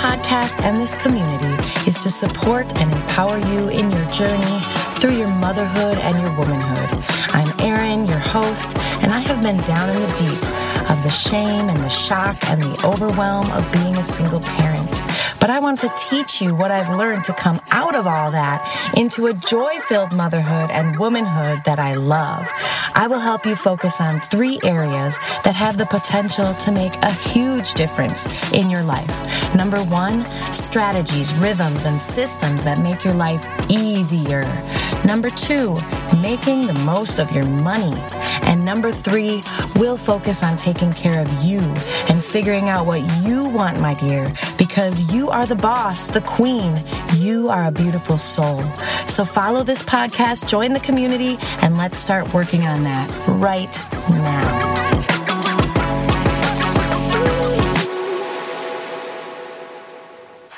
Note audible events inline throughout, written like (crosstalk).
podcast and this community is to support and empower you in your journey through your motherhood and your womanhood. I'm Erin, your host, and I have been down in the deep of the shame and the shock and the overwhelm of being a single parent. But I want to teach you what I've learned to come out of all that into a joy filled motherhood and womanhood that I love. I will help you focus on three areas that have the potential to make a huge difference in your life. Number one, strategies, rhythms, and systems that make your life easier. Number two, making the most of your money. And number three, we'll focus on taking care of you and figuring out what you want, my dear, because you are the boss, the queen. You are a beautiful soul. So follow this podcast, join the community, and let's start working on that right now.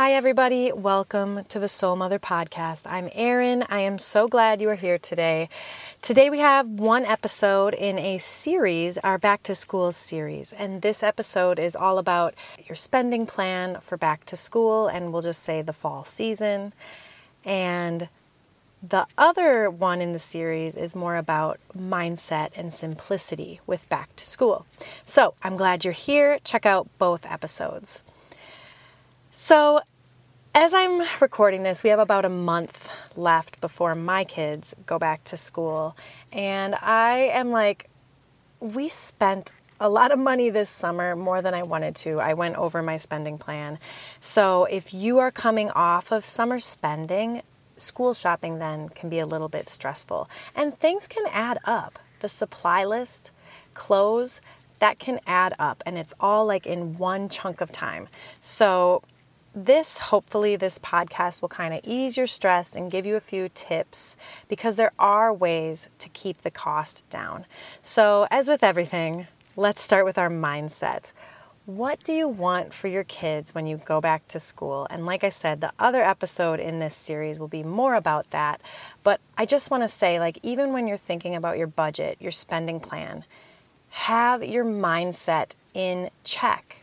Hi, everybody. Welcome to the Soul Mother Podcast. I'm Erin. I am so glad you are here today. Today, we have one episode in a series, our Back to School series. And this episode is all about your spending plan for back to school, and we'll just say the fall season. And the other one in the series is more about mindset and simplicity with back to school. So I'm glad you're here. Check out both episodes. So, as I'm recording this, we have about a month left before my kids go back to school. And I am like, we spent a lot of money this summer, more than I wanted to. I went over my spending plan. So, if you are coming off of summer spending, school shopping then can be a little bit stressful. And things can add up. The supply list, clothes, that can add up. And it's all like in one chunk of time. So, this hopefully this podcast will kind of ease your stress and give you a few tips because there are ways to keep the cost down. So, as with everything, let's start with our mindset. What do you want for your kids when you go back to school? And like I said, the other episode in this series will be more about that. But I just want to say, like, even when you're thinking about your budget, your spending plan, have your mindset in check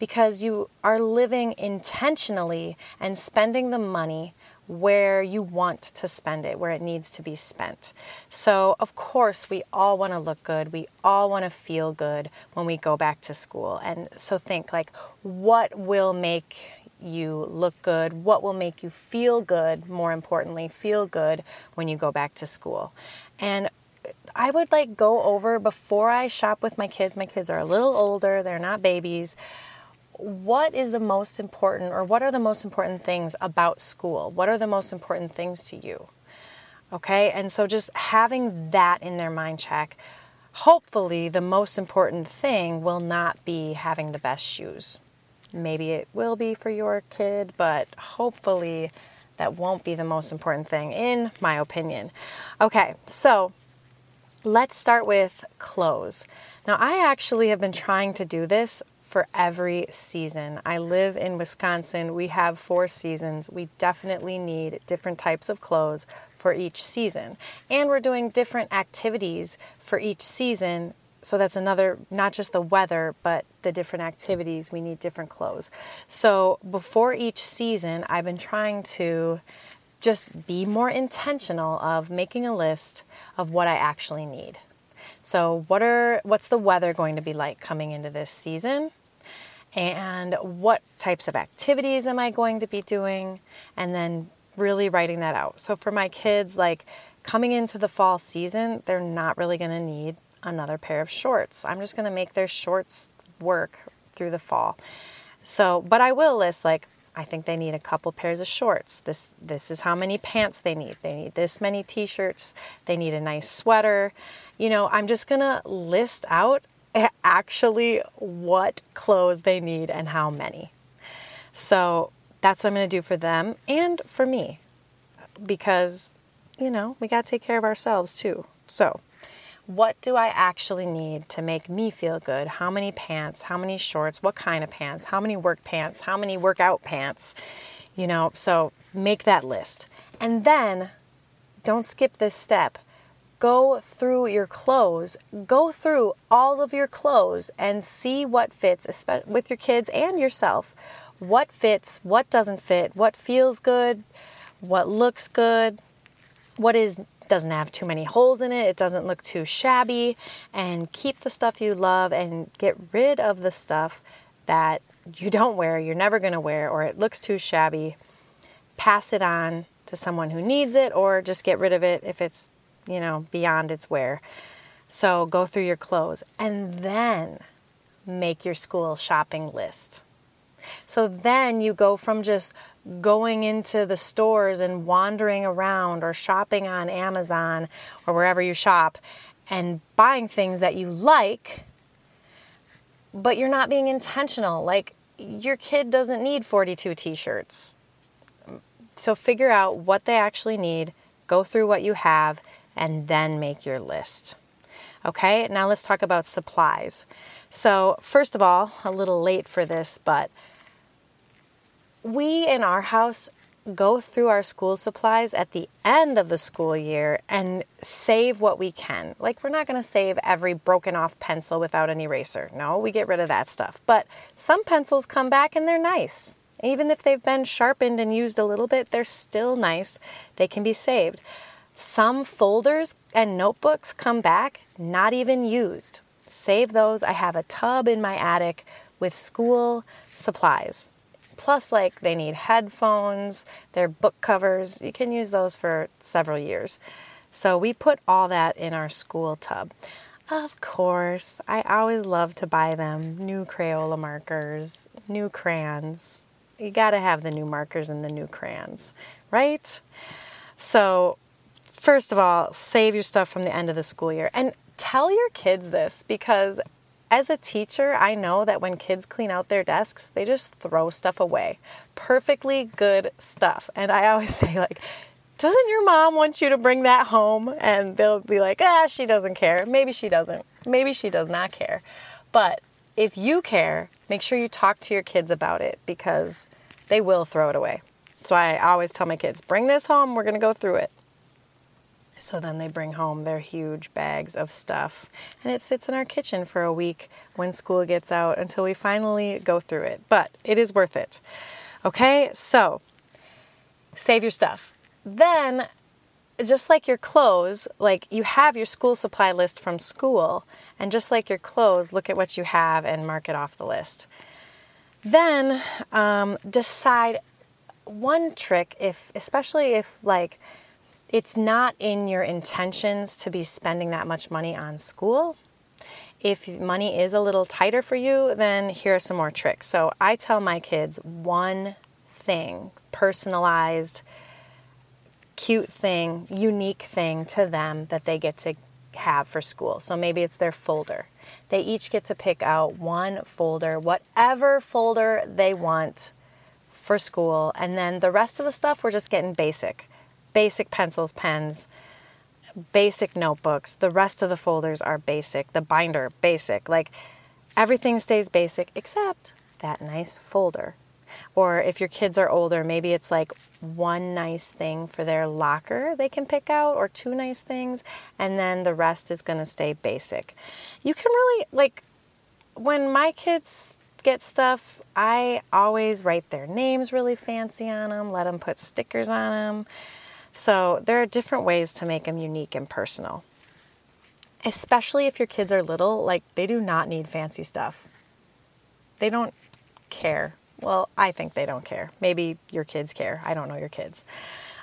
because you are living intentionally and spending the money where you want to spend it, where it needs to be spent. So, of course, we all want to look good. We all want to feel good when we go back to school. And so, think like, what will make you look good? What will make you feel good? More importantly, feel good when you go back to school. And I would like go over before I shop with my kids. My kids are a little older, they're not babies what is the most important or what are the most important things about school? What are the most important things to you? Okay, and so just having that in their mind check, hopefully, the most important thing will not be having the best shoes. Maybe it will be for your kid, but hopefully, that won't be the most important thing, in my opinion. Okay, so let's start with clothes. Now, I actually have been trying to do this for every season. I live in Wisconsin. We have four seasons. We definitely need different types of clothes for each season. And we're doing different activities for each season. So that's another, not just the weather, but the different activities. We need different clothes. So before each season, I've been trying to just be more intentional of making a list of what I actually need. So what are what's the weather going to be like coming into this season? And what types of activities am I going to be doing, and then really writing that out. So for my kids, like coming into the fall season, they're not really going to need another pair of shorts. I'm just going to make their shorts work through the fall. So, but I will list like I think they need a couple pairs of shorts. This this is how many pants they need. They need this many t-shirts. They need a nice sweater. You know, I'm just going to list out Eh, actually what clothes they need and how many. So that's what I'm going to do for them and for me because, you know, we got to take care of ourselves too. So, what do I actually need to make me feel good? How many pants? How many shorts? What kind of pants? How many work pants? How many workout pants? You know, so make that list. And then don't skip this step go through your clothes, go through all of your clothes and see what fits with your kids and yourself. What fits, what doesn't fit, what feels good, what looks good, what is doesn't have too many holes in it, it doesn't look too shabby, and keep the stuff you love and get rid of the stuff that you don't wear, you're never going to wear, or it looks too shabby. Pass it on to someone who needs it, or just get rid of it if it's, you know, beyond its wear. So go through your clothes and then make your school shopping list. So then you go from just going into the stores and wandering around or shopping on Amazon or wherever you shop and buying things that you like, but you're not being intentional. Like your kid doesn't need 42 t shirts. So figure out what they actually need, go through what you have, and then make your list. Okay, now let's talk about supplies. So, first of all, a little late for this, but we in our house go through our school supplies at the end of the school year and save what we can. Like, we're not going to save every broken off pencil without an eraser. No, we get rid of that stuff. But some pencils come back and they're nice. Even if they've been sharpened and used a little bit, they're still nice. They can be saved. Some folders and notebooks come back not even used. Save those. I have a tub in my attic with school supplies. Plus, like they need headphones, their book covers. You can use those for several years. So we put all that in our school tub. Of course, I always love to buy them new Crayola markers, new crayons. You got to have the new markers and the new crayons, right? So, first of all, save your stuff from the end of the school year and tell your kids this because as a teacher, I know that when kids clean out their desks, they just throw stuff away. Perfectly good stuff. And I always (laughs) say, like, doesn't your mom want you to bring that home? And they'll be like, ah, she doesn't care. Maybe she doesn't. Maybe she does not care. But if you care, make sure you talk to your kids about it because they will throw it away. So I always tell my kids, bring this home, we're going to go through it. So then they bring home their huge bags of stuff, and it sits in our kitchen for a week when school gets out until we finally go through it. But it is worth it. Okay, so save your stuff. Then, just like your clothes, like you have your school supply list from school, and just like your clothes, look at what you have and mark it off the list. Then um, decide one trick if, especially if like it's not in your intentions to be spending that much money on school. If money is a little tighter for you, then here are some more tricks. So I tell my kids one thing, personalized, cute thing, unique thing to them that they get to have for school. So maybe it's their folder. They each get to pick out one folder, whatever folder they want for school, and then the rest of the stuff we're just getting basic basic pencils, pens, basic notebooks. The rest of the folders are basic. The binder, basic. Like everything stays basic except that nice folder. Or if your kids are older, maybe it's like one nice thing for their locker they can pick out, or two nice things, and then the rest is going to stay basic. You can really, like, when my kids get stuff, I always write their names really fancy on them, let them put stickers on them. So there are different ways to make them unique and personal. Especially if your kids are little, like they do not need fancy stuff. They don't care. Well, I think they don't care. Maybe your kids care. I don't know your kids.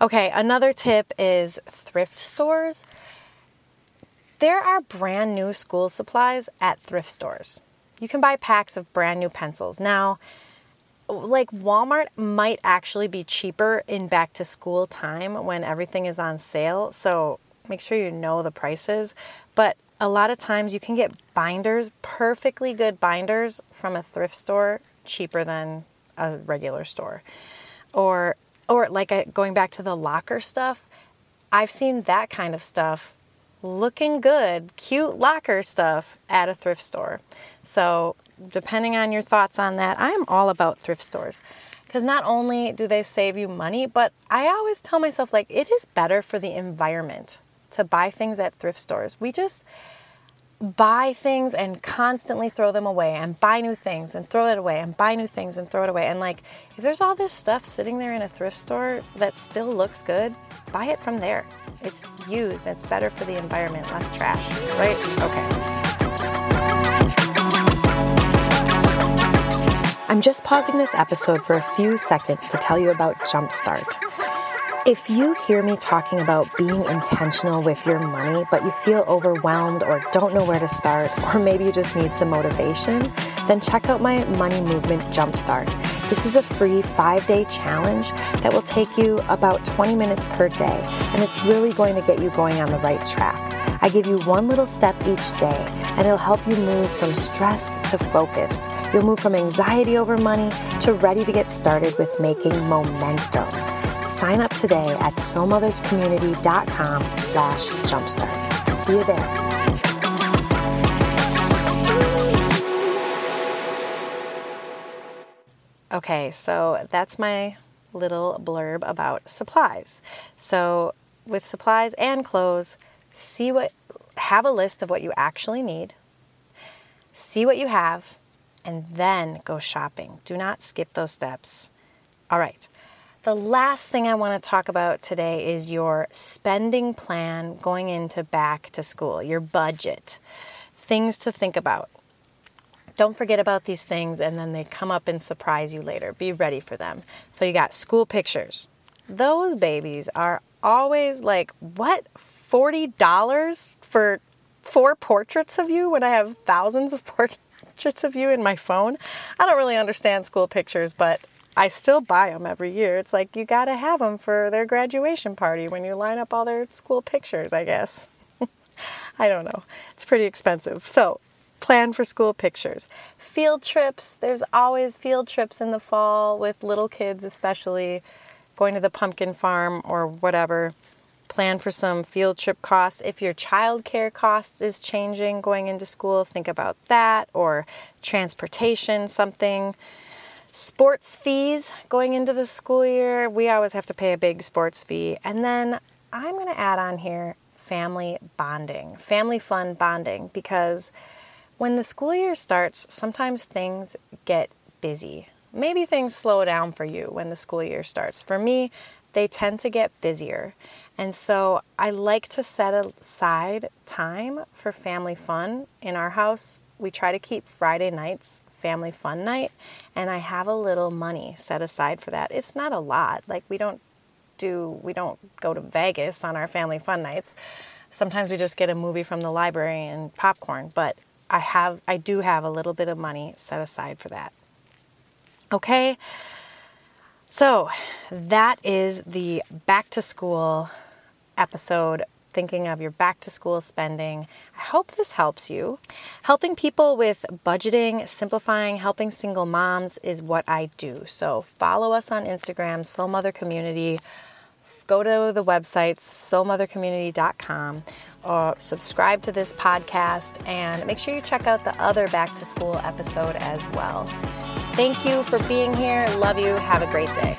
Okay, another tip is thrift stores. There are brand new school supplies at thrift stores. You can buy packs of brand new pencils. Now, like Walmart might actually be cheaper in back to school time when everything is on sale. So make sure you know the prices. But a lot of times you can get binders, perfectly good binders from a thrift store cheaper than a regular store. Or or like going back to the locker stuff, I've seen that kind of stuff looking good, cute locker stuff at a thrift store. So depending on your thoughts on that, I am all about thrift stores. Because not only do they save you money, but I always tell myself, like, it is better for the environment to buy things at thrift stores. We just buy things and constantly throw them away and buy new things and throw it away and buy new things and throw it away. And like, if there's all this stuff sitting there in a thrift store that still looks good, buy it from there. It's used, it's better for the environment, less trash, right? Okay. I'm just pausing this episode for a few seconds to tell you about Jumpstart. If you hear me talking about being intentional with your money, but you feel overwhelmed or don't know where to start, or maybe you just need some motivation, then check out my Money Movement Jumpstart. This is a free five day challenge that will take you about 20 minutes per day, and it's really going to get you going on the right track. I give you one little step each day, and it'll help you move from stressed to focused. You'll move from anxiety over money to ready to get started with making momentum. Sign up today at soulmothercommunity.com slash jumpstart. See you there. Okay, so that's my little blurb about supplies. So with supplies and clothes, see what have a list of what you actually need. See what you have and then go shopping. Do not skip those steps. All right. The last thing I want to talk about today is your spending plan going into back to school, your budget, things to think about. Don't forget about these things and then they come up and surprise you later. Be ready for them. So, you got school pictures. Those babies are always like, what? $40 for four portraits of you when I have thousands of (laughs) portraits of you in my phone? I don't really understand school pictures, but I still buy them every year. It's like you got to have them for their graduation party when you line up all their school pictures, I guess. (laughs) I don't know. It's pretty expensive. So, plan for school pictures. Field trips, there's always field trips in the fall with little kids, especially going to the pumpkin farm or whatever. Plan for some field trip costs. If your childcare cost is changing going into school, think about that or transportation, something Sports fees going into the school year, we always have to pay a big sports fee. And then I'm going to add on here family bonding, family fun bonding, because when the school year starts, sometimes things get busy. Maybe things slow down for you when the school year starts. For me, they tend to get busier. And so I like to set aside time for family fun in our house. We try to keep Friday nights family fun night and I have a little money set aside for that. It's not a lot. Like we don't do we don't go to Vegas on our family fun nights. Sometimes we just get a movie from the library and popcorn, but I have I do have a little bit of money set aside for that. Okay? So, that is the back to school episode thinking of your back to school spending. I hope this helps you. Helping people with budgeting, simplifying, helping single moms is what I do. So follow us on Instagram, Soul Mother Community. Go to the website, soulmothercommunity.com, or uh, subscribe to this podcast, and make sure you check out the other back to school episode as well. Thank you for being here. Love you. Have a great day.